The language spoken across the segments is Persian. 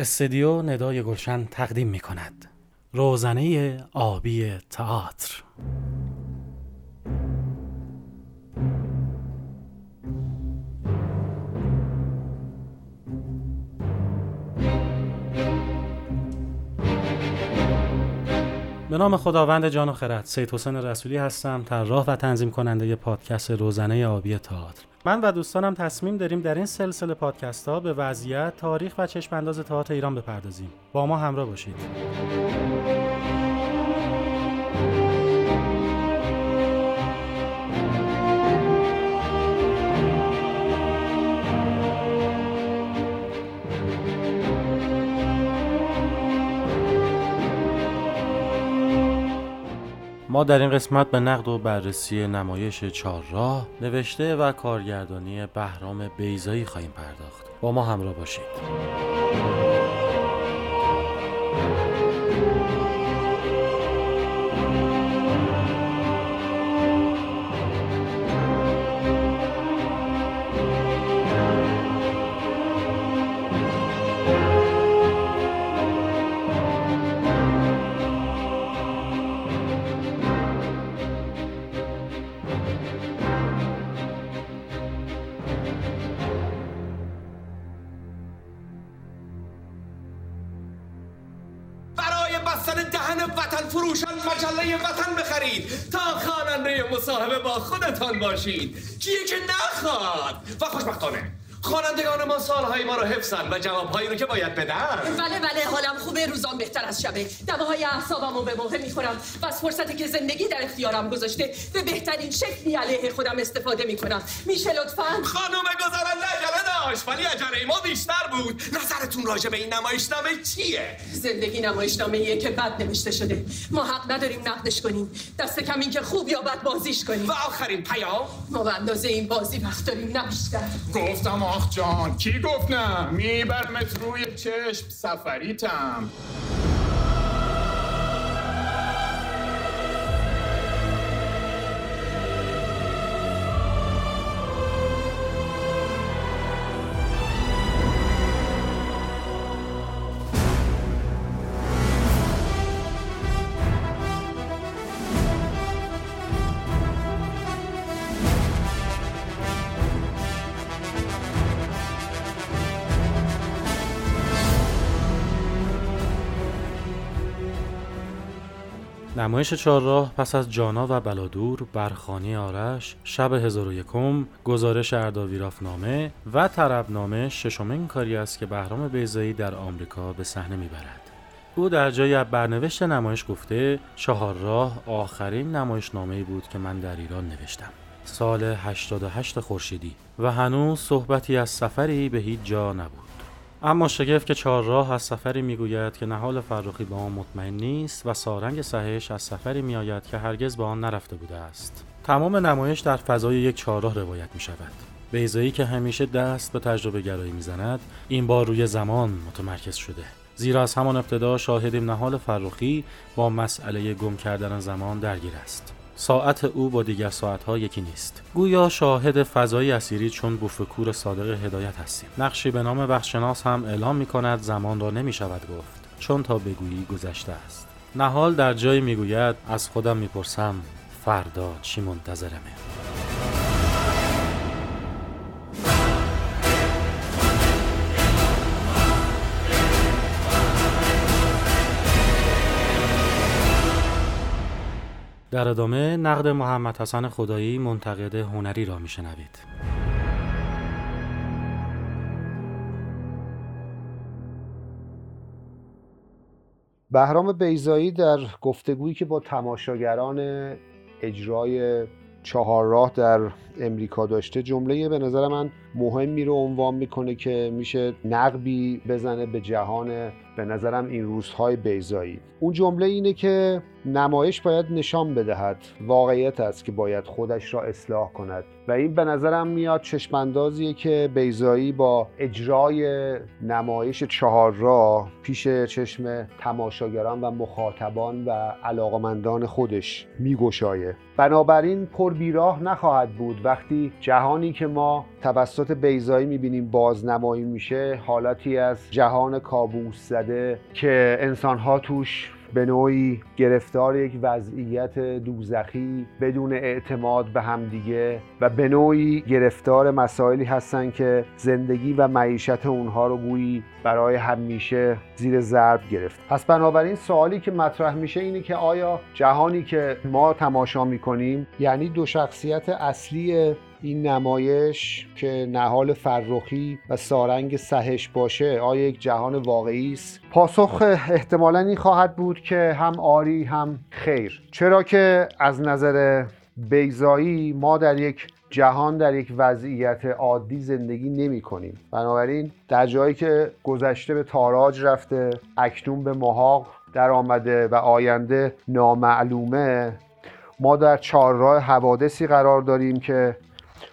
استدیو ندای گلشن تقدیم می کند روزنه آبی تئاتر. نام خداوند جان و خرد سید حسین رسولی هستم طراح و تنظیم کننده پادکست روزنه آبی تئاتر. من و دوستانم تصمیم داریم در این سلسله پادکست ها به وضعیت تاریخ و چشم انداز تئاتر ایران بپردازیم. با ما همراه باشید. ما در این قسمت به نقد و بررسی نمایش چهارراه نوشته و کارگردانی بهرام بیزایی خواهیم پرداخت. با ما همراه باشید. باشید. کیه که نخواد؟ و خوشبختانه خوانندگان ما سالهای ما رو حفظن و جوابهایی رو که باید بدن. بله بله حالم خوبه روزان بهتر از شبه. دواهای اعصابم رو به موقع می‌خورم و از فرصتی که زندگی در اختیارم گذاشته به بهترین شکلی علیه خودم استفاده می‌کنم. میشه لطفا؟ خانم گذرنده داشت ولی عجله ما بیشتر بود. نظرتون راجع به این نمایشنامه چیه؟ زندگی نمایشنامه ایه که بد نوشته شده. ما حق نداریم نقدش کنیم. دست کم این که خوب یا بد بازیش کنیم. و آخرین پیام؟ ما به اندازه این بازی وقت داریم نه بیشتر. گفتم آخ جان کی گفت نه؟ میبرمت روی چشم سفریتم. نمایش چهارراه پس از جانا و بلادور برخانی آرش شب هزار و یکم گزارش ارداویرافنامه و طربنامه ششمین کاری است که بهرام بیزایی در آمریکا به صحنه می‌برد. او در جای برنوشت نمایش گفته چهارراه آخرین نمایشنامه‌ای بود که من در ایران نوشتم. سال 88 خورشیدی و هنوز صحبتی از سفری به هیچ جا نبود. اما شگفت که چهارراه از سفری می‌گوید که نهال فرخی به آن مطمئن نیست و سارنگ سهش از سفری میآید که هرگز به آن نرفته بوده است. تمام نمایش در فضای یک چهارراه روایت می شود بیزایی که همیشه دست به تجربه گرایی می‌زند این بار روی زمان متمرکز شده. زیرا از همان ابتدا شاهدیم نهال فرخی با مسئله گم کردن زمان درگیر است. ساعت او با دیگر ساعتها یکی نیست. گویا شاهد فضای اسیری چون بوفکور صادق هدایت هستیم. نقشی به نام بخشناس هم اعلام می کند زمان را نمی شود گفت چون تا بگویی گذشته است. نهال در جایی می‌گوید از خودم می‌پرسم فردا چی منتظرمه؟ در ادامه نقد محمد حسن خدایی منتقد هنری را میشنوید. بهرام بیزایی در گفتگویی که با تماشاگران اجرای چهارراه در امریکا داشته. جمله به نظر من مهمی رو عنوان می‌کنه که میشه نقبی بزنه به جهان به نظرم این روزهای بیزایی اون جمله اینه که نمایش باید نشان بدهد. واقعیت است که باید خودش را اصلاح کند. و این به نظرم میاد چشماندازیه که بیزایی با اجرای نمایش چهارراه پیش چشم تماشاگران و مخاطبان و علاقمندان خودش میگشایه. بنابراین پر بیراه نخواهد بود وقتی جهانی که ما توسط بیزایی می‌بینیم بازنمایی میشه حالتی از جهان کابوس زده که انسانها توش به نوعی گرفتار یک وضعیت دوزخی بدون اعتماد به همدیگه و به نوعی گرفتار مسائلی هستن که زندگی و معیشت اونها رو گویی برای همیشه زیر ضرب گرفت. پس بنابراین سوالی که مطرح میشه اینه که آیا جهانی که ما تماشا می‌کنیم یعنی دو شخصیت اصلی این نمایش که نهال فرخی و سارنگ سهش باشه آیا یک جهان واقعی است؟ پاسخ احتمالا این خواهد بود که هم آری هم خیر. چرا که از نظر بیزایی ما در یک جهان در یک وضعیت عادی زندگی نمی کنیم. بنابراین در جایی که گذشته به تاراج رفته اکنون به محاق در آمده و آینده نامعلومه ما در چهارراه حوادثی قرار داریم که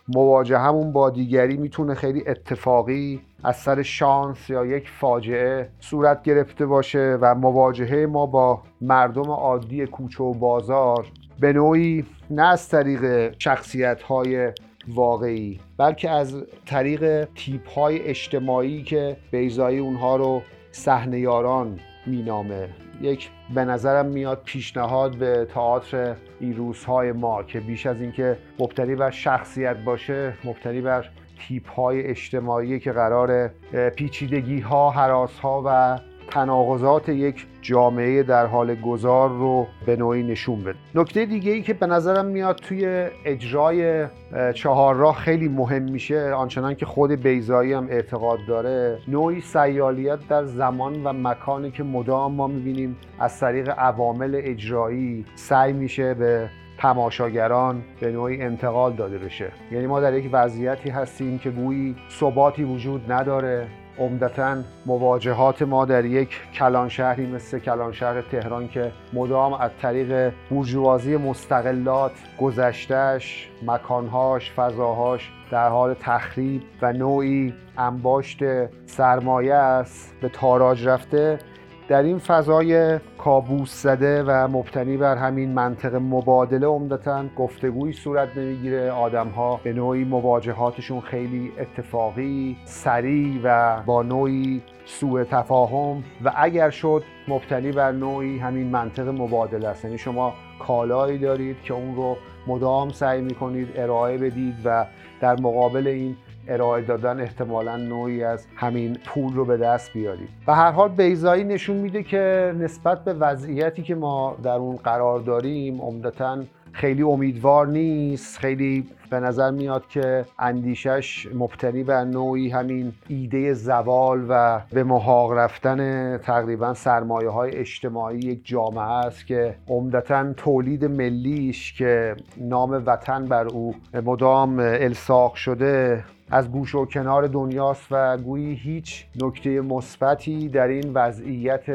مواجهمون با دیگری می‌تونه خیلی اتفاقی از سر شانس یا یک فاجعه صورت گرفته باشه و مواجهه ما با مردم عادی کوچه و بازار به نوعی نه از طریق شخصیت های واقعی بلکه از طریق تیپ های اجتماعی که بیزایی اونها رو صحنه‌یاران مینامه یک به نظرم میاد پیشنهاد به تئاتر این ما که بیش از اینکه مبتنی بر شخصیت باشه مبتنی بر تیپ های اجتماعی که قرار پیچیدگی ها حراس ها و تناقضات یک جامعه در حال گذار رو به نوعی نشون بده. نکته دیگه ای که به نظرم میاد توی اجرای چهار راه خیلی مهم میشه آنچنان که خود بیزایی هم اعتقاد داره نوعی سیالیت در زمان و مکانی که مدام ما می‌بینیم از طریق عوامل اجرایی سعی میشه به تماشاگران به نوعی انتقال داده بشه. یعنی ما در یک وضعیتی هستیم که گویی ثباتی وجود نداره. عمدتا مواجهات ما در یک کلان شهری مثل کلان شهر تهران که مدام از طریق بورژوازی مستقلات گذشتهش مکانهاش فضاهاش در حال تخریب و نوعی انباشت سرمایه است به تاراج رفته. در این فضای کابوس زده و مبتنی بر همین منطق مبادله عمدتا گفتگوی صورت نمی‌گیره آدم ها به نوعی مواجهاتشون خیلی اتفاقی سریع و با نوعی سوء تفاهم. و اگر شد مبتنی بر نوعی همین منطق مبادله است. یعنی شما کالایی دارید که اون رو مدام سعی می‌کنید ارائه بدید و در مقابل این ارائه دادن احتمالا نوعی از همین پول رو به دست بیارید و هر حال بیزایی نشون میده که نسبت به وضعیتی که ما در اون قرار داریم عمدتا خیلی امیدوار نیست. خیلی به نظر میاد که اندیشش مبتنی بر نوعی همین ایده زوال و به محاق رفتن تقریبا سرمایه های اجتماعی یک جامعه است که عمدتا تولید ملیش که نام وطن بر او مدام الساق شده از گوش و کنار دنیاست و گویی هیچ نکته مثبتی در این وضعیت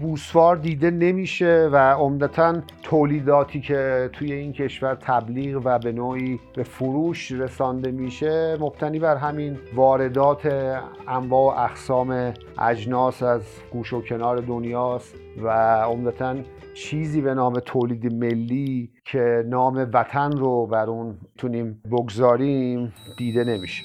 بوسوار دیده نمیشه و عمدتا تولیداتی که توی این کشور تبلیغ و به نوعی به فروش رسانده میشه مبتنی بر همین واردات انواع و اقسام اجناس از گوش و کنار دنیاست و عمدتا چیزی به نام تولید ملی که نام وطن رو بر اون تونیم بگذاریم دیده نمیشه.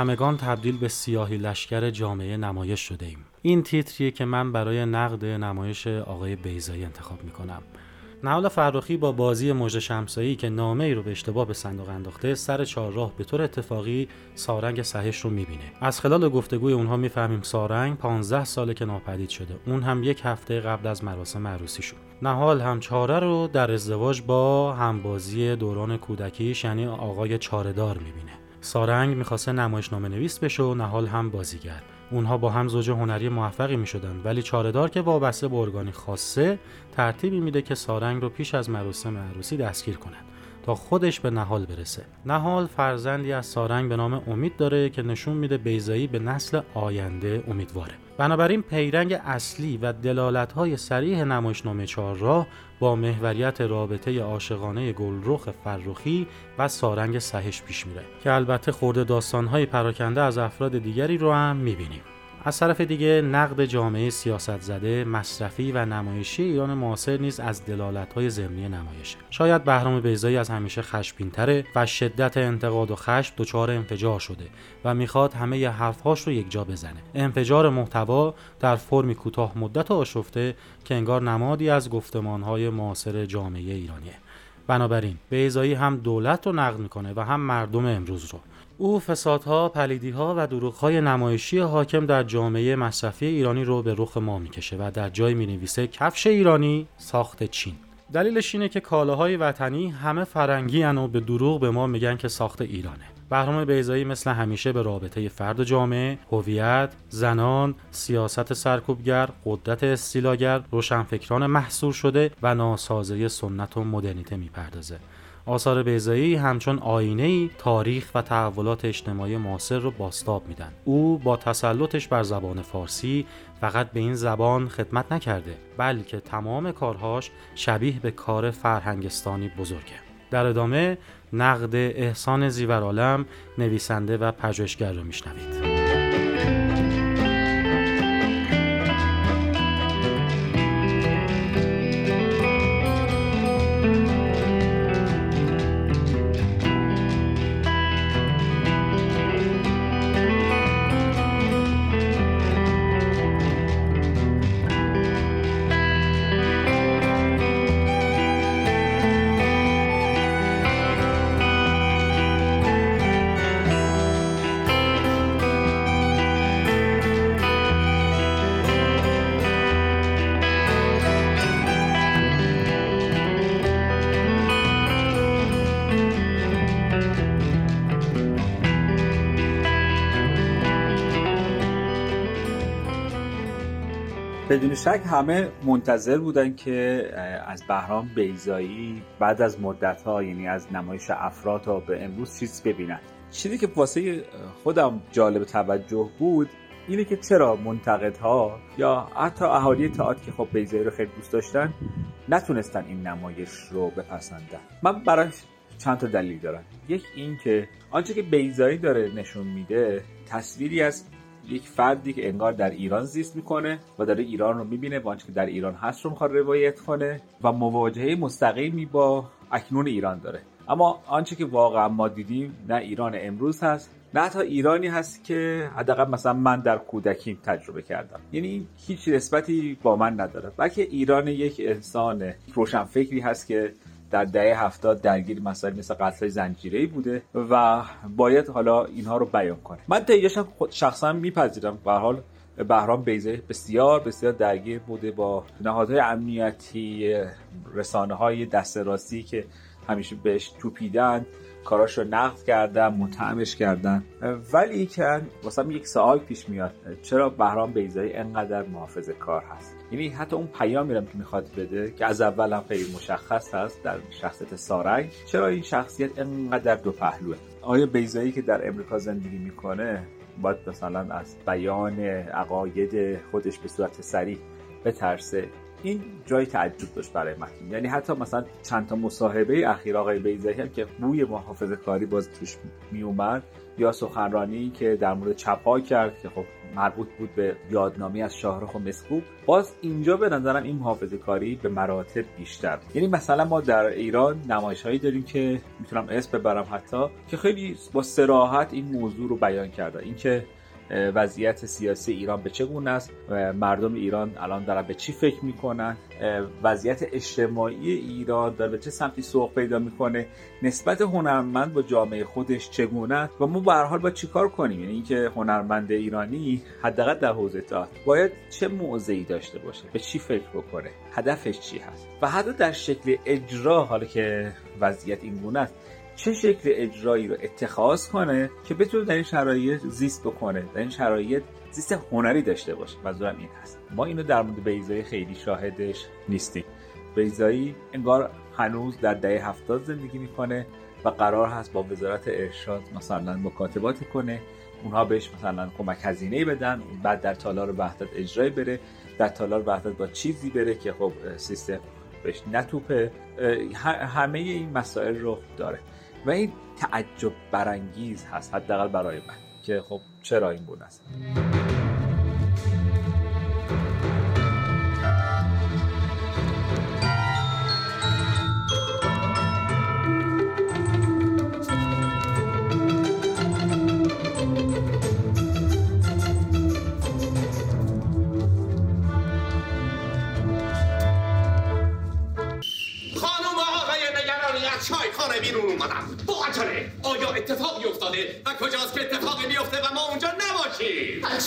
همگان تبدیل به سیاهی لشکر جامعه نمایش شده ایم. این تیتریه که من برای نقد نمایش آقای بیزایی انتخاب می‌کنم. نهال فرخی با بازی مژد شمسایی که نامه ای رو به اشتباه به صندوق انداخته سر چهارراه به طور اتفاقی سارنگ سهش رو می‌بینه. از خلال گفتگوی اونها می‌فهمیم سارنگ 15 ساله که ناپدید شده. اون هم یک هفته قبل از مراسم عروسی شد. نهال هم چاره رو در ازدواج با همبازی دوران کودکیش یعنی آقای چارهدار می‌بینه. سارنگ می‌خواسته نمایشنامه نویس بشه و نهال هم بازیگر. اونها با هم زوج هنری موفقی می‌شدن ولی چارهدار که وابسته به ارگانی خاصه ترتیبی میده که سارنگ رو پیش از مراسم عروسی دستگیر کنند تا خودش به نهال برسه. نهال فرزندی از سارنگ به نام امید داره که نشون میده بیزایی به نسل آینده امیدواره. بنابراین پیرنگ اصلی و دلالت‌های صریح نمایشنامه چهارراه با محوریت رابطه عاشقانه گلرخ فرخی و سارنگ سهش پیش میره. که البته خورده داستانهای پراکنده از افراد دیگری رو هم می‌بینیم. از طرف دیگه نقد جامعه سیاست زده، مصرفی و نمایشی ایران معاصر نیز از دلالت‌های ضمنی نمایشه. شاید بهرام بیزایی از همیشه خشمگین‌تره و شدت انتقاد و خشم دچار انفجار شده و می‌خواد همه حرفهاش رو یک جا بزنه. انفجار محتوا در فرمی کوتاه مدت و آشفته که انگار نمادی از گفتمان‌های معاصر جامعه ایرانیه. بنابراین بیزایی هم دولت رو نقد می‌کنه و هم مردم امروز رو او فسادها، پلیدیها و دروغهای نمایشی حاکم در جامعه مصرفی ایرانی رو به رخ ما می‌کشه و در جای می‌نویسه کفش ایرانی ساخت چین. دلیلش اینه که کالاهای وطنی همه فرنگی و به دروغ به ما میگن که ساخت ایرانه. بهرام بیزایی مثل همیشه به رابطه فرد جامعه، هویت، زنان، سیاست سرکوبگر، قدرت استیلاگر، روشنفکران محصور شده و ناسازه سنت و مدرنیته می‌پردازه. آثار بیزایی همچون آینه ای تاریخ و تحولات اجتماعی معاصر رو باستاب میدن. او با تسلطش بر زبان فارسی فقط به این زبان خدمت نکرده بلکه تمام کارهاش شبیه به کار فرهنگستانی بزرگه. در ادامه نقد احسان زیورالم نویسنده و پژوهشگر رو میشنوید. شک همه منتظر بودن که از بهرام بیزایی بعد از مدت ها یعنی از نمایش افراد تا به امروز چیز ببینن. چیزی که واسه خودم جالب توجه بود اینه که چرا منتقدها یا حتی اهالی تئاتر که خب بیزایی رو خیلی دوست داشتن نتونستن این نمایش رو بپسندن؟ من برای چند تا دلیل دارم. یک این که آنچه که بیزایی داره نشون میده تصویری از یک فردی که انگار در ایران زیست می‌کنه و داره ایران رو می‌بینه و آنچه که در ایران هست رو می‌خواد روایت کنه و مواجهه مستقیمی با اکنون ایران داره. اما آنچه که واقعا ما دیدیم نه ایران امروز هست نه حتی ایرانی هست که حداقل مثلا من در کودکیم تجربه کردم. یعنی هیچ نسبتی با من نداره بلکه ایران یک انسان روشنفکری هست که در دهه هفتاد درگیر مسائل مثل قتل زنجیری بوده و باید حالا اینها رو بیان کنه. من تیجشم خود شخصا میپذیرم. به حال بهرام بیزه بسیار بسیار درگیر بوده با نهادهای امنیتی رسانه های دست راستی که همیشه بهش توپیدن. کاراش رو نقد کردن متهمش کردن. ولی که واسه یک سوال پیش میاد. چرا بهرام بیزایی انقدر محافظ کار هست؟ یعنی حتی اون پیامی که می‌خواد بده که از اول هم خیلی مشخص هست در شخصیت سارنگ چرا این شخصیت انقدر دو پهلوه؟ آیا بیزایی که در امریکا زندگی می‌کنه باید مثلا از بیان عقاید خودش به صورت سریع بترسه؟ این جای تعجب داشت برای من. یعنی حتی مثلا چند تا مصاحبه اخیر آقای بیزایی هم که بوی محافظه کاری باز توش می اومد یا سخنرانی که در مورد چپا کرد که خب مربوط بود به یادنامی از شاهرخ و مسکوب. باز اینجا به نظرم این محافظه کاری به مراتب بیشتر. یعنی مثلا ما در ایران نمایش هایی داریم که می‌تونم اسم ببرم حتی که خیلی با سراحت این موضوع رو بیان کرده اینکه وضعیت سیاسی ایران به چه گونه است؟ مردم ایران الان دارن به چی فکر می‌کنن؟ وضعیت اجتماعی ایران داره به چه سمتی سوق پیدا می‌کنه؟ نسبت هنرمند با جامعه خودش چگونه و ما به هر حال باید چیکار کنیم؟ یعنی اینکه هنرمند ایرانی حداقل در حوزه تئاتر باید چه موضعی داشته باشه؟ به چی فکر بکنه؟ هدفش چی هست؟ و حتی در شکل اجرا حالا که وضعیت این گونه است چه شکل اجرایی رو اتخاذ کنه که بتونه در این شرایط زیست بکنه در این شرایط زیست هنری داشته باشه. منظورم این هست. ما اینو در مورد بیزای خیلی شاهدش نیستیم. بیزایی انگار هنوز در دهه هفتاد زندگی می‌کنه و قرار هست با وزارت ارشاد مثلا مکاتبات کنه. اونها بهش مثلا کمک هزینه بدن بعد در تالار وحدت اجرای بره. در تالار وحدت با چیزی بره که خب سیستم بهش نتوپه. همه این مسائل رو داره. و این تعجب برانگیز هست حداقل برای من که خب چرا این گونه است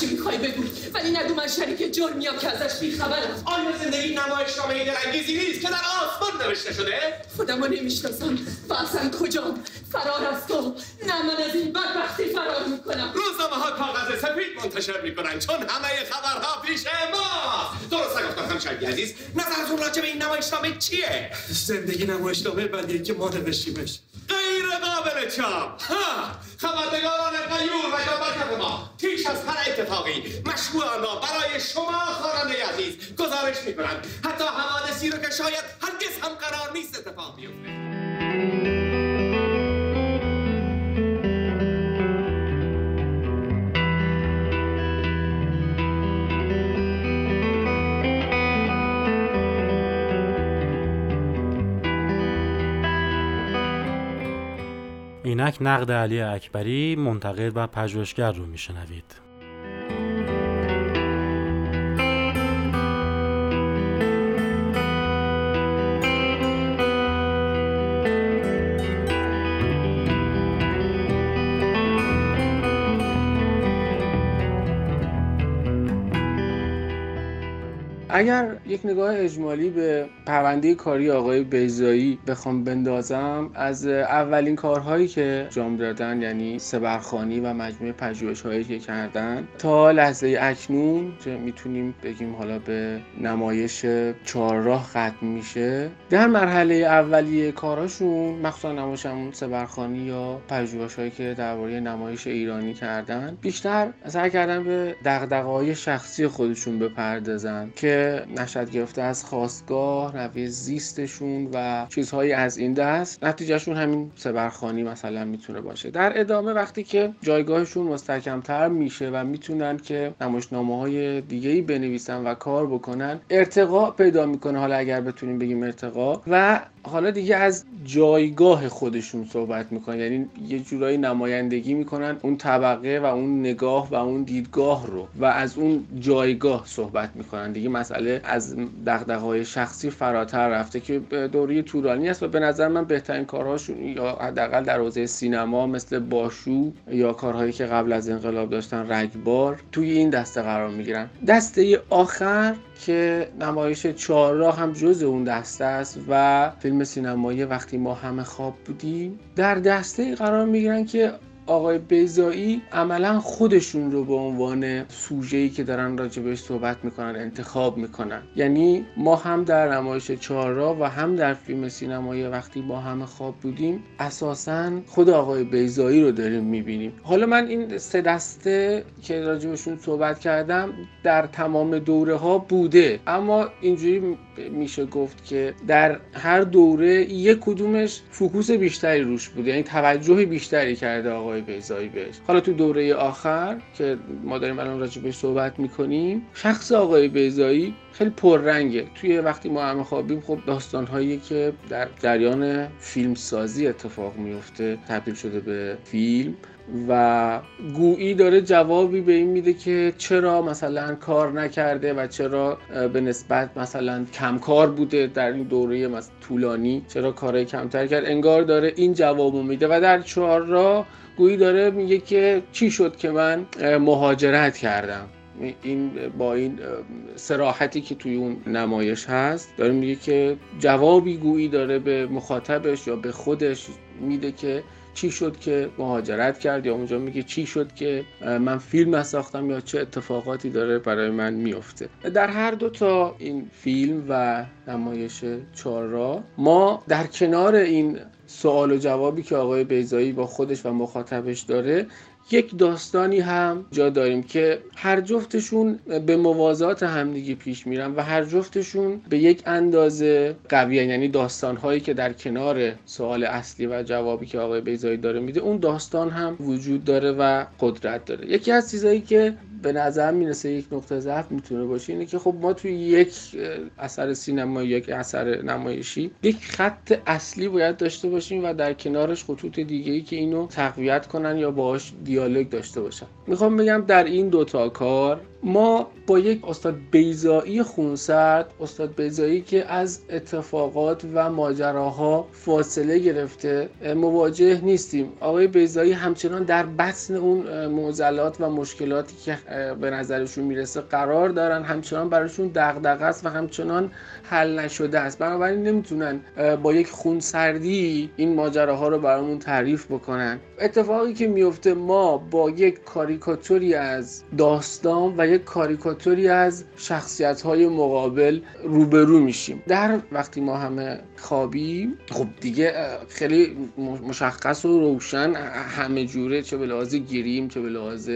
지금 가입해 ولی نگو من شریک جرمیم که ازش بیخبرم. آیا زندگی نمایشنامه دلانگیزی نیست که در آسمان نوشته شده؟ خودمو نمی‌شناسم. و اصلا کجام؟ فرار از تو. نه من از این بدبختی فرار می‌کنم. روزنامه ها کاغذ سفید منتشر می‌کنن چون همه خبرها پیش ما درست نگفتم شریک عزیز نظرتون راجع به این نمایشنامه چیه؟ زندگی نمایشنامه بلیه که ما نوشتیمش. غیر قابل چاپ. خبرنگاران قیور و یا ما. پیش از هر اتفاقی مشروع را برای شما خواننده عزیز گزارش می‌کنند. حتی حوادثی رو که شاید هرگز هم قرار نیست اتفاق بیفته. اینک نقد علی اکبری منتقد و پژوهشگر رو میشنوید. اگر یک نگاه اجمالی به پرونده کاری آقای بیزایی بخوام بندازم از اولین کارهایی که جام دادن یعنی سبرخانی و مجموعه پژوهش هایی که کردن تا لحظه اکنون که می‌تونیم بگیم حالا به نمایش چهارراه ختم میشه در مرحله اولیه کاراشون مخصوصا نمایش همون سبرخانی یا پژوهش هایی که درباره نمایش ایرانی کردن بیشتر سعی کردن به دغدغه‌های شخصی خودشون بپردازن که نشد گرفته از خواستگاه روی زیستشون و چیزهایی از این دست. نتیجهشون همین سبرخانی مثلا می‌تونه باشه. در ادامه وقتی که جایگاهشون مستحکمتر میشه و می‌تونن که نمایشنامه های دیگه ای بنویسن و کار بکنن ارتقا پیدا می‌کنه. حالا اگر بتونیم بگیم ارتقا. و حالا دیگه از جایگاه خودشون صحبت می‌کنن. یعنی یه جورایی نمایندگی می‌کنن اون طبقه و اون نگاه و اون دیدگاه رو و از اون جایگاه صحبت می‌کنن. دیگه مسئله از های شخصی فراتر رفته که دوره طولانی است و به نظر من بهترین کارهاشون یا حداقل در حوزه سینما مثل باشو یا کارهایی که قبل از انقلاب داشتن رگبار توی این دسته قرار می‌گیرن. دسته آخر که نمایش چهارراه هم جز اون دسته است و فیلم سینمایی وقتی ما همه خواب بودیم در دسته قرار می‌گیرن که آقای بیضایی عملا خودشون رو به عنوان سوژه‌ای که دارن راجبش صحبت می‌کنن انتخاب می‌کنن. یعنی ما هم در نمایش چهارراه و هم در فیلم سینمایی وقتی با همه خواب بودیم اساسا خود آقای بیضایی رو داریم می‌بینیم. حالا من این سه دسته که راجبشون صحبت کردم در تمام دوره ها بوده. اما اینجوری میشه گفت که در هر دوره یک کدومش focus بیشتری روش بوده. یعنی توجه بیشتری کرده آقای بیضایی بهش. حالا تو دوره آخر که ما داریم الان راجع بهش صحبت می‌کنیم شخص آقای بیزایی خیلی پررنگه. توی وقتی ما همه خوابیم خب داستان هایی که در جریان فیلم سازی اتفاق میفته تبدیل شده به فیلم و گویی داره جوابی به این میده که چرا مثلا کار نکرده و چرا به نسبت مثلا کمکار بوده در این دوره طولانی چرا کارهای کمتر کرد. انگار داره این جوابو میده و در چهار را گویی داره میگه که چی شد که من مهاجرت کردم؟ این با این سراحتی که توی اون نمایش هست داره میگه که جوابی گویی داره به مخاطبش یا به خودش میده که چی شد که مهاجرت کرد یا اونجا میگه چی شد که من فیلم نساختم یا چه اتفاقاتی داره برای من میفته. در هر دو تا این فیلم و نمایش چهار ما در کنار این سوال و جوابی که آقای بیزایی با خودش و مخاطبش داره یک داستانی هم جا داریم که هر جفتشون به موازات همدیگه پیش میرن و هر جفتشون به یک اندازه قویه یعنی داستانهایی که در کنار سوال اصلی و جوابی که آقای بیزایی داره میده اون داستان هم وجود داره و قدرت داره. یکی از چیزهایی که به نظر می‌رسه یک نقطه ضعف می‌تونه باشه اینه که خب ما توی یک اثر سینمایی یک اثر نمایشی یک خط اصلی باید داشته باشیم و در کنارش خطوط دیگه ای که اینو تقویت کنن یا باهاش دیالوگ داشته باشن. می‌خوام بگم در این دوتا کار ما با یک استاد بیزایی خونسرد استاد بیزایی که از اتفاقات و ماجراها فاصله گرفته مواجه نیستیم. آقای بیزایی همچنان در بطن اون معضلات و مشکلاتی که به نظرشون می‌رسه قرار دارن. همچنان براشون دغدغه است و همچنان حل نشده است. بنابراین نمی‌تونن با یک خونسردی این ماجراها رو برامون تعریف بکنن. اتفاقی که میفته ما با یک کاریکاتوری از داستان و یک کاریکاتوری از شخصیت های مقابل روبرو میشیم. در وقتی ما همه خوابیم خب دیگه خیلی مشخص و روشن همه جوره چه به لحاظ گیریم چه به لحاظ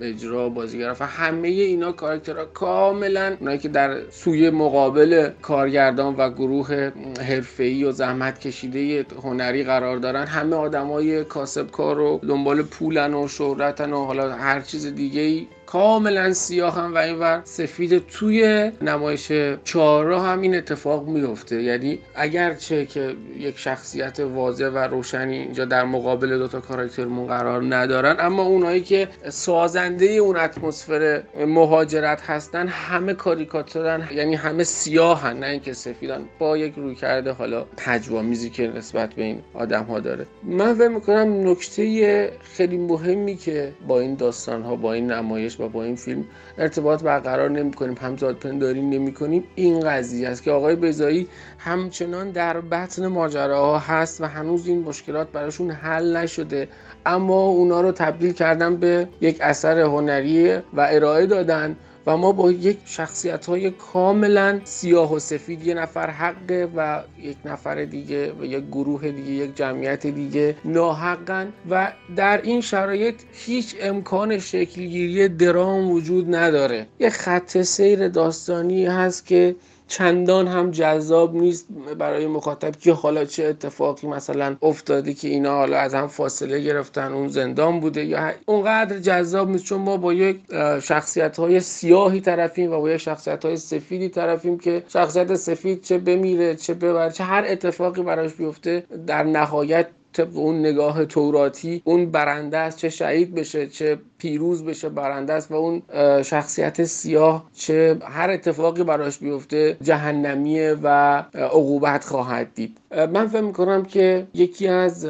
اجرا بازیگر همه اینا کاراکترها کاملا اونایی که در سوی مقابل کارگردان و گروه حرفه‌ای و زحمت کشیده هنری قرار دارن همه آدمای کاسب کار و دنبال پولن و شهرتن و حالا هر چیز دیگه ای کاملا سیاه هم و اینور سفید توی نمایش چهارراه هم این اتفاق میفته یعنی اگرچه که یک شخصیت واضح و روشنی اینجا در مقابل دوتا کاراکترمون قرار ندارن اما اونایی که سازنده اون اتمسفر مهاجرت هستن همه کاریکاتورن یعنی همه سیاهن نه اینکه سفیدن با یک روی کرده حالا پجوامیزی که نسبت به این آدم ها داره. من فکر می‌کنم نکته خیلی مهمی که با این داستان ها با این نمایش و با این فیلم ارتباط برقرار نمی کنیم همزاد پنداری نمی کنیم این قضیه است که آقای بیزایی همچنان در بطن ماجراها هست و هنوز این مشکلات براشون حل نشده. اما اونا رو تبدیل کردن به یک اثر هنری و ارائه دادن. و ما با یک شخصیت های کاملا سیاه و سفید یه نفر حقه و یک نفر دیگه و یک گروه دیگه یک جمعیت دیگه ناحقن و در این شرایط هیچ امکان شکلگیری درام وجود نداره. یه خط سیر داستانی هست که چندان هم جذاب نیست برای مخاطب که حالا چه اتفاقی مثلا افتاده که اینا حالا از هم فاصله گرفتن اون زندان بوده یا اونقدر جذاب نیست. چون ما با یک شخصیت های سیاهی طرفیم و با یک شخصیت های سفیدی طرفیم که شخصیت سفید چه بمیره چه ببره چه هر اتفاقی براش بیفته در نهایت طبق اون نگاه توراتی اون برنده است چه شهید بشه چه پیروز بشه برنده است و اون شخصیت سیاه چه هر اتفاقی براش بیفته جهنمیه و عقوبت خواهد دید. من فکر می‌کنم که یکی از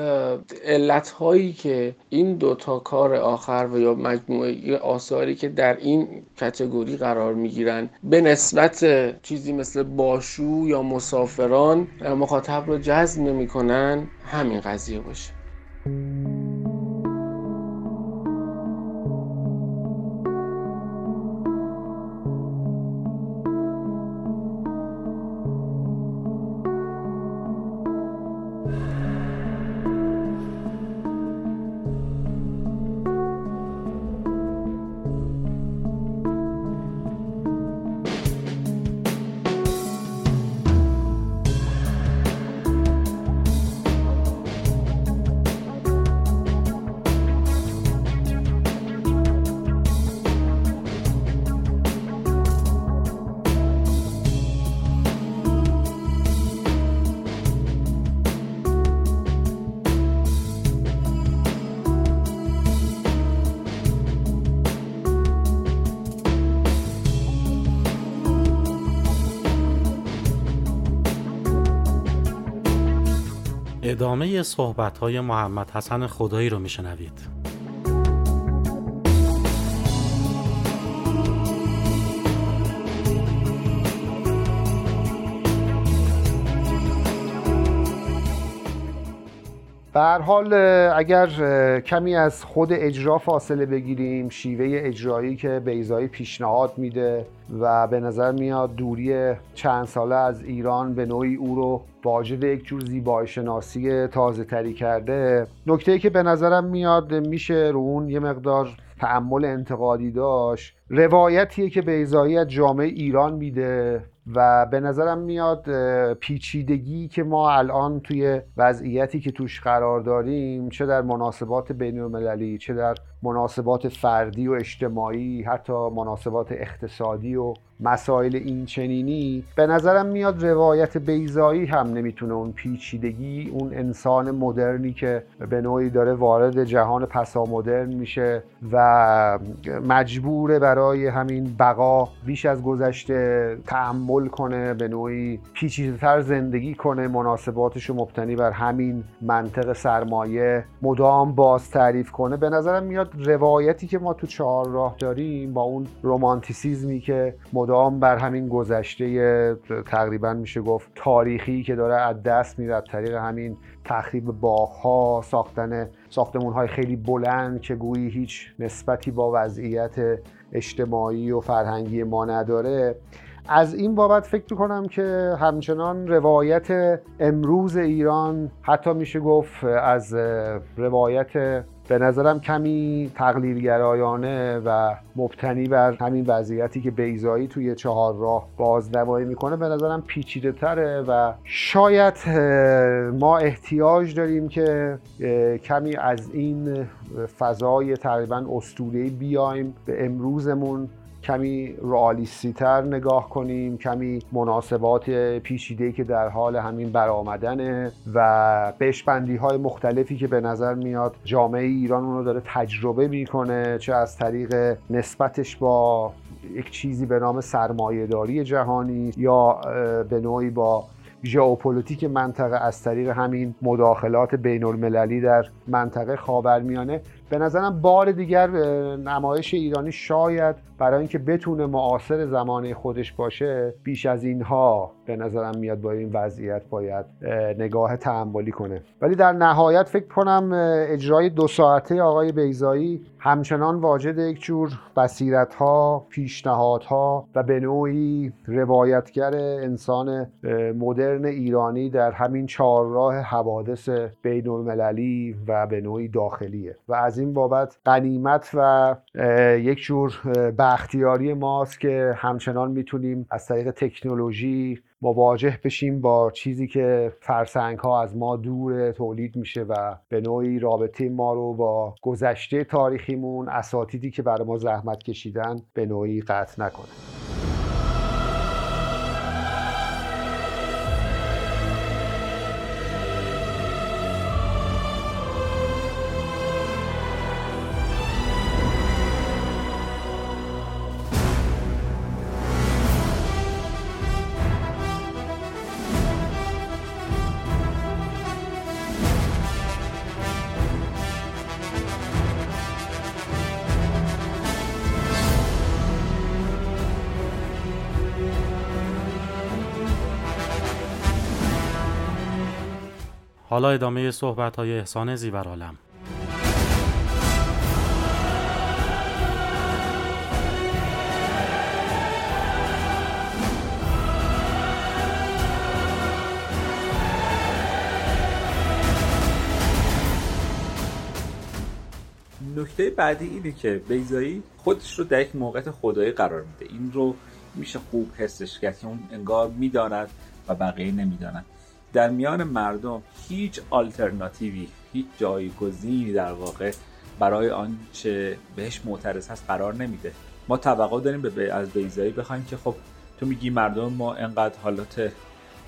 علت هایی که این دوتا کار آخر و یا مجموعه آثاری که در این کتگوری قرار می‌گیرن به نسبت چیزی مثل باشو یا مسافران مخاطب رو جذب نمی‌کنن همین قضیه باشه. ادامه صحبت های محمد حسن خدایی رو میشنوید. به هر حال اگر کمی از خود اجرا فاصله بگیریم شیوه اجرایی که بیزایی پیشنهاد میده و به نظر میاد دوری چند ساله از ایران به نوعی او رو واجد یک جور زیبایی شناسی تازه تری کرده نکته که به نظرم میاد میشه رو اون یه مقدار تعمل انتقادی داشت. روایتیه که بیزایی از جامعه ایران میده. و به نظرم میاد پیچیدگی که ما الان توی وضعیتی که توش قرار داریم چه در مناسبات بین المللی چه در مناسبات فردی و اجتماعی حتی مناسبات اقتصادی و مسائل این چنینی به نظرم میاد روایت بیزایی هم نمی‌تونه اون پیچیدگی اون انسان مدرنی که به نوعی داره وارد جهان پسا مدرن میشه و مجبوره برای همین بقا بیش از گذشته تعمل کنه به نوعی پیچیده‌تر زندگی کنه. مناسباتش رو مبتنی بر همین منطق سرمایه مدام باز تعریف کنه. به نظرم میاد روایتی که ما تو چهار راه داریم با اون رومانتیسیزمی که مدام بر همین گذشته تقریبا میشه گفت تاریخی که داره از دست میره طریق همین تخریب باغها ساختن ساختمون های خیلی بلند که گویی هیچ نسبتی با وضعیت اجتماعی و فرهنگی ما نداره. از این بابت فکر می‌کنم که همچنان روایت امروز ایران حتی میشه گفت از روایت به نظرم کمی تقلیلگرایانه و مبتنی بر همین وضعیتی که بیزایی توی چهار راه بازنمایی می‌کنه به نظرم پیچیده تره و شاید ما احتیاج داریم که کمی از این فضای تقریبا اسطوره‌ای بیایم. به امروزمون کمی رئالیستی تر نگاه کنیم کمی مناسبات پیچیده که در حال همین برآمدنه و بشبندی های مختلفی که به نظر میاد جامعه ایران اون داره تجربه می‌کنه چه از طریق نسبتش با یک چیزی به نام سرمایهداری جهانی یا به نوعی با ژئوپلیتیک منطقه از طریق همین مداخلات بین المللی در منطقه خاورمیانه. به نظرم بار دیگر نمایش ایرانی شاید برای اینکه بتونه معاصر زمانه خودش باشه بیش از اینها به نظرم میاد با این وضعیت باید نگاه تعملی کنه. ولی در نهایت فکر کنم اجرای دو ساعته آقای بیزایی همچنان واجد یک جور بصیرت ها پیشنهادها و به نوعی روایتگر انسان مدرن ایرانی در همین چهارراه حوادث بین المللی و به نوعی داخلیه. و از این بابت قنیمت و یک جور بختیاری ماست که همچنان می‌تونیم از طریق تکنولوژی مواجه بشیم با چیزی که فرسنگ ها از ما دور تولید میشه و به نوعی رابطه ما رو با گذشته تاریخیمون اساتیدی که برای ما زحمت کشیدن به نوعی قطع نکنه. ادامه صحبت های احسان زیورالم نکته بعدی اینه که بیزایی خودش رو در یک موقعیت خدایی قرار میده. این رو میشه خوب حسش کرد که اون انگار می‌داند و بقیه نمی‌دانند در میان مردم هیچ آلترناتیوی هیچ جایگزینی در واقع برای آنچه بهش معترض هست قرار نمیده. ما توقع داریم به از بیزایی بخوایم که خب تو میگی مردم ما انقدر حالات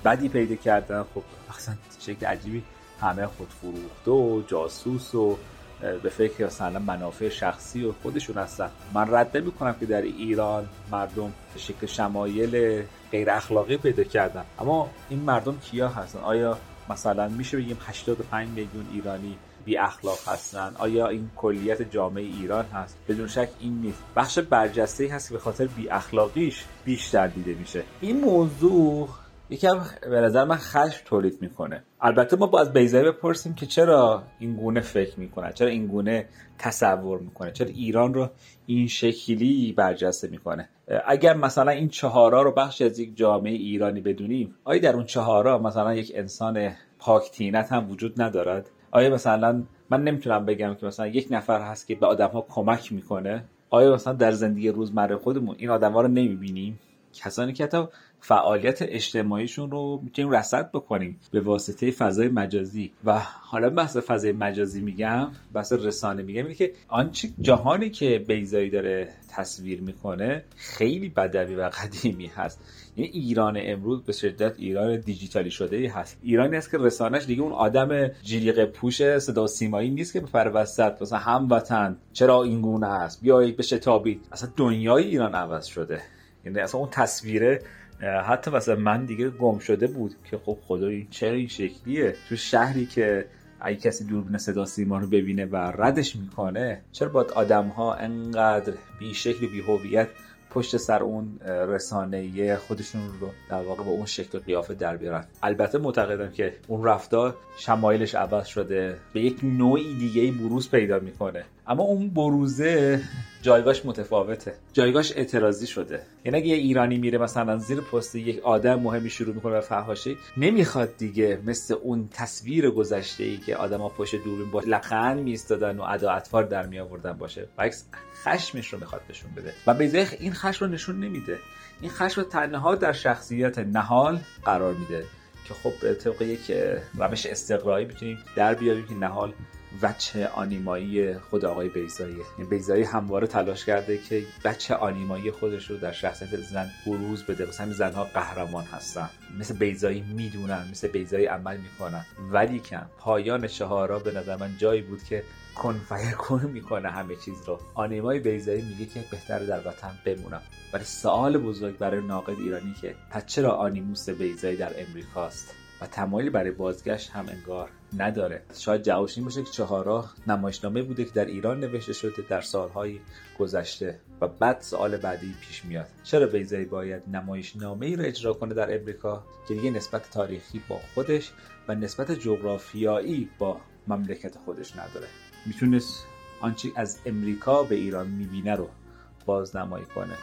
بدی پیدا کردن خب اصلا شکل عجیبی. همه خود فروخته و جاسوس و به فکر مثلا منافع شخصی و خودشون هستن. من رد نمی کنم که در ایران مردم شکل شمایل غیر اخلاقی پیدا کردن. اما این مردم کیا هستن؟ آیا مثلا میشه بگیم 85 میلیون ایرانی بی اخلاق هستن؟ آیا این کلیت جامعه ایران هست؟ بدون شک این نیست. بخش برجسته هست که به خاطر بی اخلاقیش بیشتر دیده میشه. این موضوع یکم به نظر من خشم تولید می‌کنه. البته ما با از بیزایی بپرسیم که چرا این گونه فکر می‌کنه چرا این گونه تصور می‌کنه چرا ایران رو این شکلی برجسته می‌کنه. اگر مثلا این چهارا رو بخش از یک جامعه ایرانی بدونیم آیا در اون چهارا مثلا یک انسان پاکتینت هم وجود ندارد؟ آیا مثلا من نمی‌تونم بگم که مثلا یک نفر هست که به آدم ها کمک می‌کنه؟ آیا مثلا در زندگی روزمره خودمون این آدم ها رو نمی‌بینیم؟ کسانی که حتی فعالیت اجتماعیشون رو می‌تونیم رصد بکنیم به واسطه فضای مجازی. و حالا بحث فضای مجازی میگم بحث رسانه میگم اینه که آنچه جهانی که بیزایی داره تصویر می‌کنه خیلی بدوی و قدیمی هست. یعنی ایران امروز به شدت ایران دیجیتالی شده ای هست. ایرانی است که رسانش دیگه اون آدم جلیقه پوش صدا سیمایی نیست که به وسط. مثلا هموطن چرا این گونه است؟ بیایید به شتابید اصلا دنیای ایران عوض شده. یعنی اصلا اون تصویره حتی مثلا من دیگه گم شده بود که خب خدایی چرا این شکلیه. تو شهری که اگه کسی دوربین صدا سیما رو ببینه و ردش می‌کنه چرا باید آدم ها انقدر بی شکل بی هویت پشت سر اون رسانه خودشون رو در واقع با اون شکل قیافه در بیارن. البته معتقدم که اون رفتار شمایلش عوض شده. به یک نوعی دیگه بروز پیدا می‌کنه. اما اون بروزه جایگاهش متفاوته. جایگاهش اعتراضی شده. یعنی اگه یه ایرانی میره مثلا زیر پست یک آدم مهمی شروع می‌کنه به فحاشی نمی‌خواد دیگه مثل اون تصویر گذشته ای که آدما پشت دوربین با لخن میستادن و ادا اطفار در می آوردن باشه. و خشمش رو می‌خواد نشون بده. و به این خشم رو نشون نمیده. این خشم رو تنها در شخصیت نهال قرار میده که خب به طبق یک روش استقرایی می‌تونیم در بیاریم که نهال وچه آنیمایی خود آقای بیزایی یعنی بیزایی همواره تلاش کرده که بچه آنیمایی خودش رو در شخصیت زن بروز بده. واسه همین زنها قهرمان هستن. مثل بیزایی می‌دونن مثل بیزایی عمل می‌کنن. ولی کم. پایان چهارا به نظر من جایی بود که کن کن می‌کنه همه چیز رو. آنیمای بیزایی میگه که بهتره در وطن بمونم. ولی سوال بزرگ برای ناقد ایرانی که پس چرا آنیموس بیزایی در امریکاست و تمایلی برای بازگشت هم انگار نداره. شاید جوابش این باشه که چهارراه نمایشنامه بوده که در ایران نوشته شده در سالهای گذشته و بعد سوال بعدی پیش میاد. چرا بیزایی باید نمایشنامه ای رو اجرا کنه در امریکا؟ که دیگه نسبت تاریخی با خودش و نسبت جغرافیایی با مملکت خودش نداره. می‌تونست آنچه از امریکا به ایران می‌بینه رو بازنمایی کنه.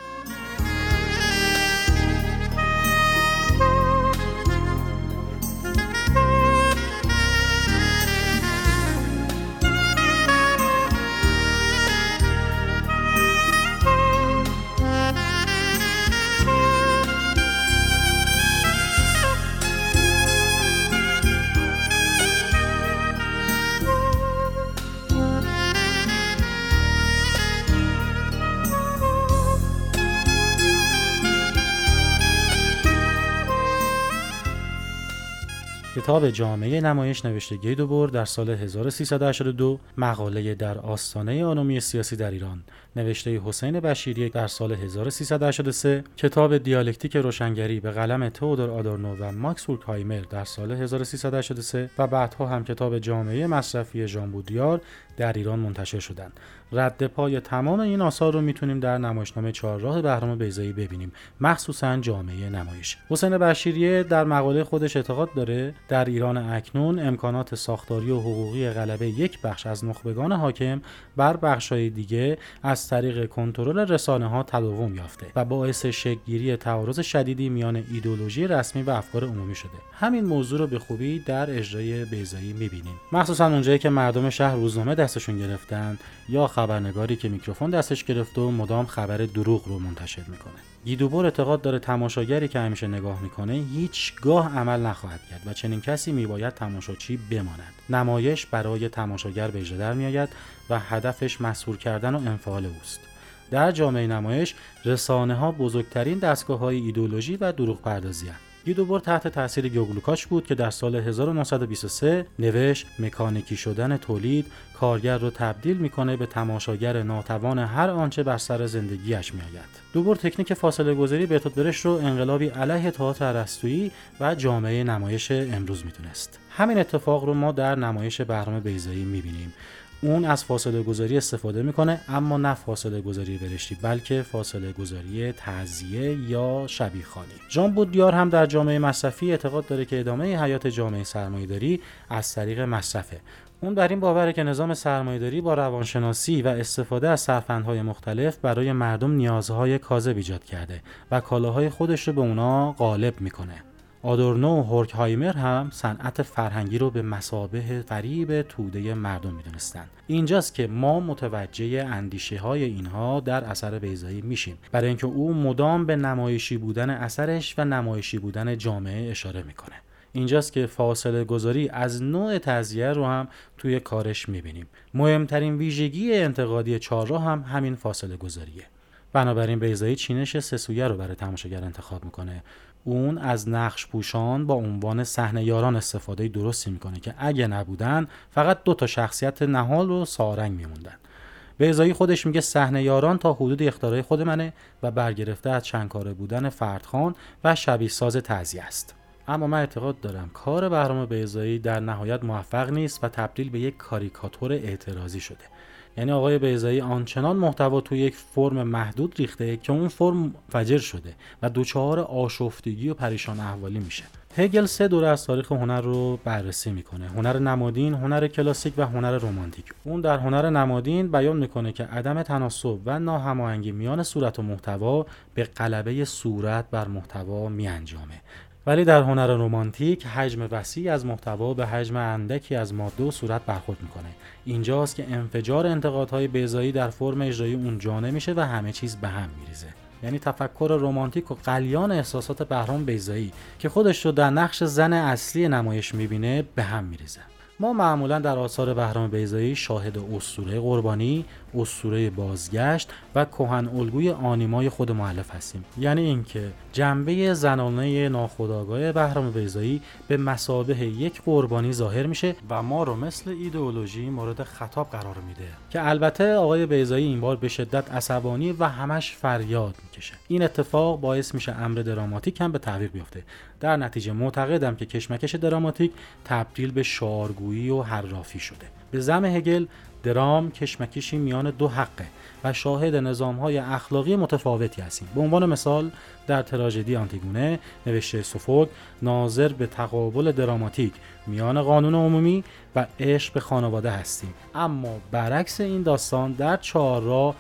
کتاب جامعه نمایش نوشته گیدوبور در سال 1382 مقاله در آستانه آنومی سیاسی در ایران نوشته حسین بشیری در سال 1383 کتاب دیالکتیک روشنگری به قلم تئودور آدورنو و ماکس هایمر در سال 1383 و بعدها هم کتاب جامعه مصرفی ژان بودیار در ایران منتشر شدند. رد پای تمام این آثار رو می‌تونیم در نمایشنامه چهارراه بهرام بیزایی ببینیم. مخصوصا جامعه نمایش. حسین بشیریه در مقاله خودش اعتقاد داره در ایران اکنون امکانات ساختاری و حقوقی غلبه یک بخش از نخبگان حاکم بر بخشهای دیگه از طریق کنترل رسانه ها تداوم یافته و باعث شکلگیری تعارض شدیدی میان ایدولوژی رسمی و افکار عمومی شده. همین موضوع رو به خوبی در اجرای بیزایی می‌بینیم. مخصوصا اونجایی که مردم شهر روزنامه دستشون گرفتن یا خبرنگاری که میکروفون دستش گرفته و مدام خبر دروغ رو منتشر می‌کنه. گیدوبور اعتقاد داره تماشاگری که همیشه نگاه می‌کنه هیچگاه عمل نخواهد کرد و چنین کسی میباید تماشاچی بماند. نمایش برای تماشاگر به در میآید و هدفش مسهور کردن و انفعال اوست. در جامعه نمایش رسانه ها بزرگترین دستگاه های ایدولوژی و دروغ پردازی گیدوبور تحت تاثیر گیوگلوکاش بود که در سال 1923 نوشت مکانیکی شدن تولید کارگر رو تبدیل می‌کنه به تماشاگر ناتوان هر آنچه بر سر زندگیش میآید. دوبور تکنیک فاصله گذاری به برش رو انقلابی علیه تئاتر ارسطویی و جامعه نمایش امروز می‌تونست. همین اتفاق رو ما در نمایش بهرام بیزایی می‌بینیم اون از فاصله گذاری استفاده می‌کنه اما نه فاصله گذاری برشتی بلکه فاصله گذاری تعزیه یا شبیه خانی ژان بودیار هم در جامعه مصرفی اعتقاد داره که ادامه حیات جامعه سرمایه‌داری از طریق مصرفه اون بر این باوره که نظام سرمایهداری با روانشناسی و استفاده از سرفندهای مختلف برای مردم نیازهای کاذب ایجاد کرده و کالاهای خودش رو به اونا غالب می‌کنه. آدورنو و هورکهایمر هم صنعت فرهنگی رو به مسابه فریب توده مردم می‌دونستند. اینجاست که ما متوجه اندیشه های اینها در اثر بیزایی میشیم برای اینکه او مدام به نمایشی بودن اثرش و نمایشی بودن جامعه اشاره می‌کنه. اینجاست که فاصله گذاری از نوع تزیه رو هم توی کارش می‌بینیم مهمترین ویژگی انتقادی چهارراه هم همین فاصله گذاریه بنابراین بیزایی چینش سسویه رو برای تماشاگر انتخاب می‌کنه اون از نقش پوشان با عنوان صحنه یاران استفاده درستی می‌کنه که اگه نبودن فقط دو تا شخصیت نهال و سارنگ میموندن. به خودش میگه صحنه یاران تا حدود اختراعی خود منه و برگرفته از چنکاره بودن فردخان و شبیه ساز است. اما من اعتقاد دارم کار بهرام بیزایی در نهایت موفق نیست و تبدیل به یک کاریکاتور اعتراضی شده. یعنی آقای بیزایی آنچنان محتوا توی یک فرم محدود ریخته که اون فرم فجر شده و دوچهار آشفتگی و پریشان احوالی میشه. هگل سه دوره از تاریخ هنر رو بررسی می‌کنه. هنر نمادین هنر کلاسیک و هنر رمانتیک. اون در هنر نمادین بیان می‌کنه که عدم تناسب و ناهماهنگی میان صورت و محتوا به غلبه صورت بر محتوا میانجامه. ولی در هنر رمانتیک حجم وسیع از محتوا به حجم اندکی از ماده و صورت برخورد می‌کنه. اینجاست که انفجار انتقادهای بیزایی در فرم اجرایی اون جانه میشه و همه چیز به هم میریزه. یعنی تفکر رمانتیک و قلیان احساسات بهرام بیزایی که خودش رو در نقش زن اصلی نمایش می‌بینه به هم میریزه. ما معمولا در آثار بهرام بیزایی شاهد اسطوره قربانی، اسطوره بازگشت و کهن الگوی آنیمای خود معلف هستیم. یعنی اینکه جنبه زنانه ناخودآگاه بهرام بیزایی به مسابه یک قربانی ظاهر میشه و ما رو مثل ایدئولوژی مورد خطاب قرار میده. که البته آقای بیزایی این بار به شدت عصبانی و همش فریاد می‌کشه. این اتفاق باعث میشه امر دراماتیک هم به تعویق بیفته. در نتیجه معتقدم که کشمکش دراماتیک تبدیل به شعارگویی و حرافی شده. به زم هگل درام کشمکشی میان دو حقه و شاهد نظام های اخلاقی متفاوتی هستیم. به عنوان مثال در تراژدی آنتیگونه نوشته سوفوک ناظر به تقابل دراماتیک میان قانون عمومی و عشق به خانواده هستیم. اما برعکس این داستان در چهار را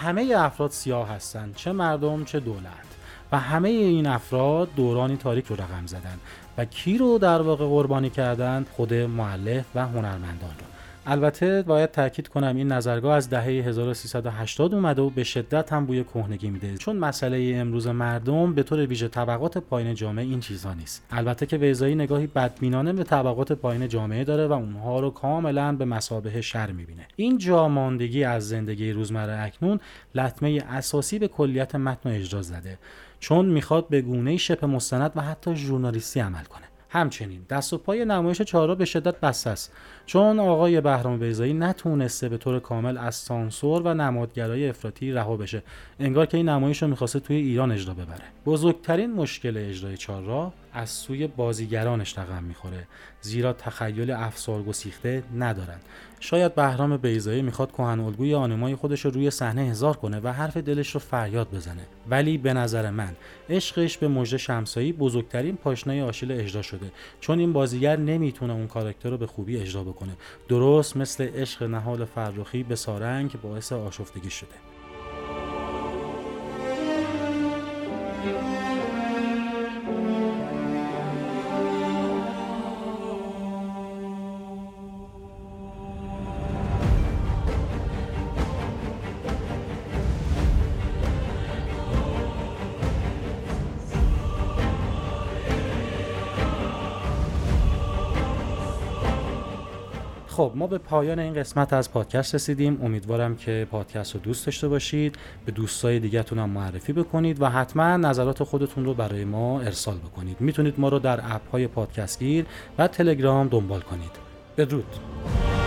همه افراد سیاه هستند چه مردم چه دولت. و همه این افراد دورانی تاریک رو رقم زدن و کی رو در واقع قربانی کردن؟ خود معلف و هنرمندان رو. البته باید تاکید کنم این نظرگاه از دهه 1380 اومده و به شدت هم بوی کهنگی میده. چون مسئله امروز مردم به طور ویژه طبقات پایین جامعه این چیزها نیست. البته که ویزایی نگاهی بدبینانه به طبقات پایین جامعه داره و اونها رو کاملا به مسابه شر می‌بینه. این جاماندگی از زندگی روزمره اکنون لطمه اساسی به کلیت متن و اجرا زده. چون می‌خواد به گونه شبه مستند و حتی ژورنالیستی عمل کنه. همچنین دست و پای نمایش چهارا به شدت بسته است. چون آقای بهرام بیزایی نتونسته به طور کامل از سانسور و نمادگرای افراطی رها بشه. انگار که این نمایش رو می‌خواسته توی ایران اجرا ببره. بزرگترین مشکل اجرای چهارراه از سوی بازیگرانش رقم می‌خوره. زیرا تخیل افسار گسیخته ندارند شاید بهرام بیزایی می‌خواد کهن الگوی آنمای خودش رو روی صحنه هزار کنه و حرف دلش رو فریاد بزنه. ولی به نظر من عشقش به مژده شمسایی بزرگترین پاشنه آشیل اجرا شده. چون این بازیگر نمی‌تونه اون کاراکتر رو به خوبی اجرا بکنه. درست مثل عشق نهال فرخی به سارنگ باعث آشفتگی شده. به پایان این قسمت از پادکست رسیدیم. امیدوارم که پادکست رو دوست داشته باشید. به دوستای دیگهتون هم معرفی بکنید و حتما نظرات خودتون رو برای ما ارسال بکنید. می‌تونید ما رو در اپ های پادکست گیر و تلگرام دنبال کنید. بدرود.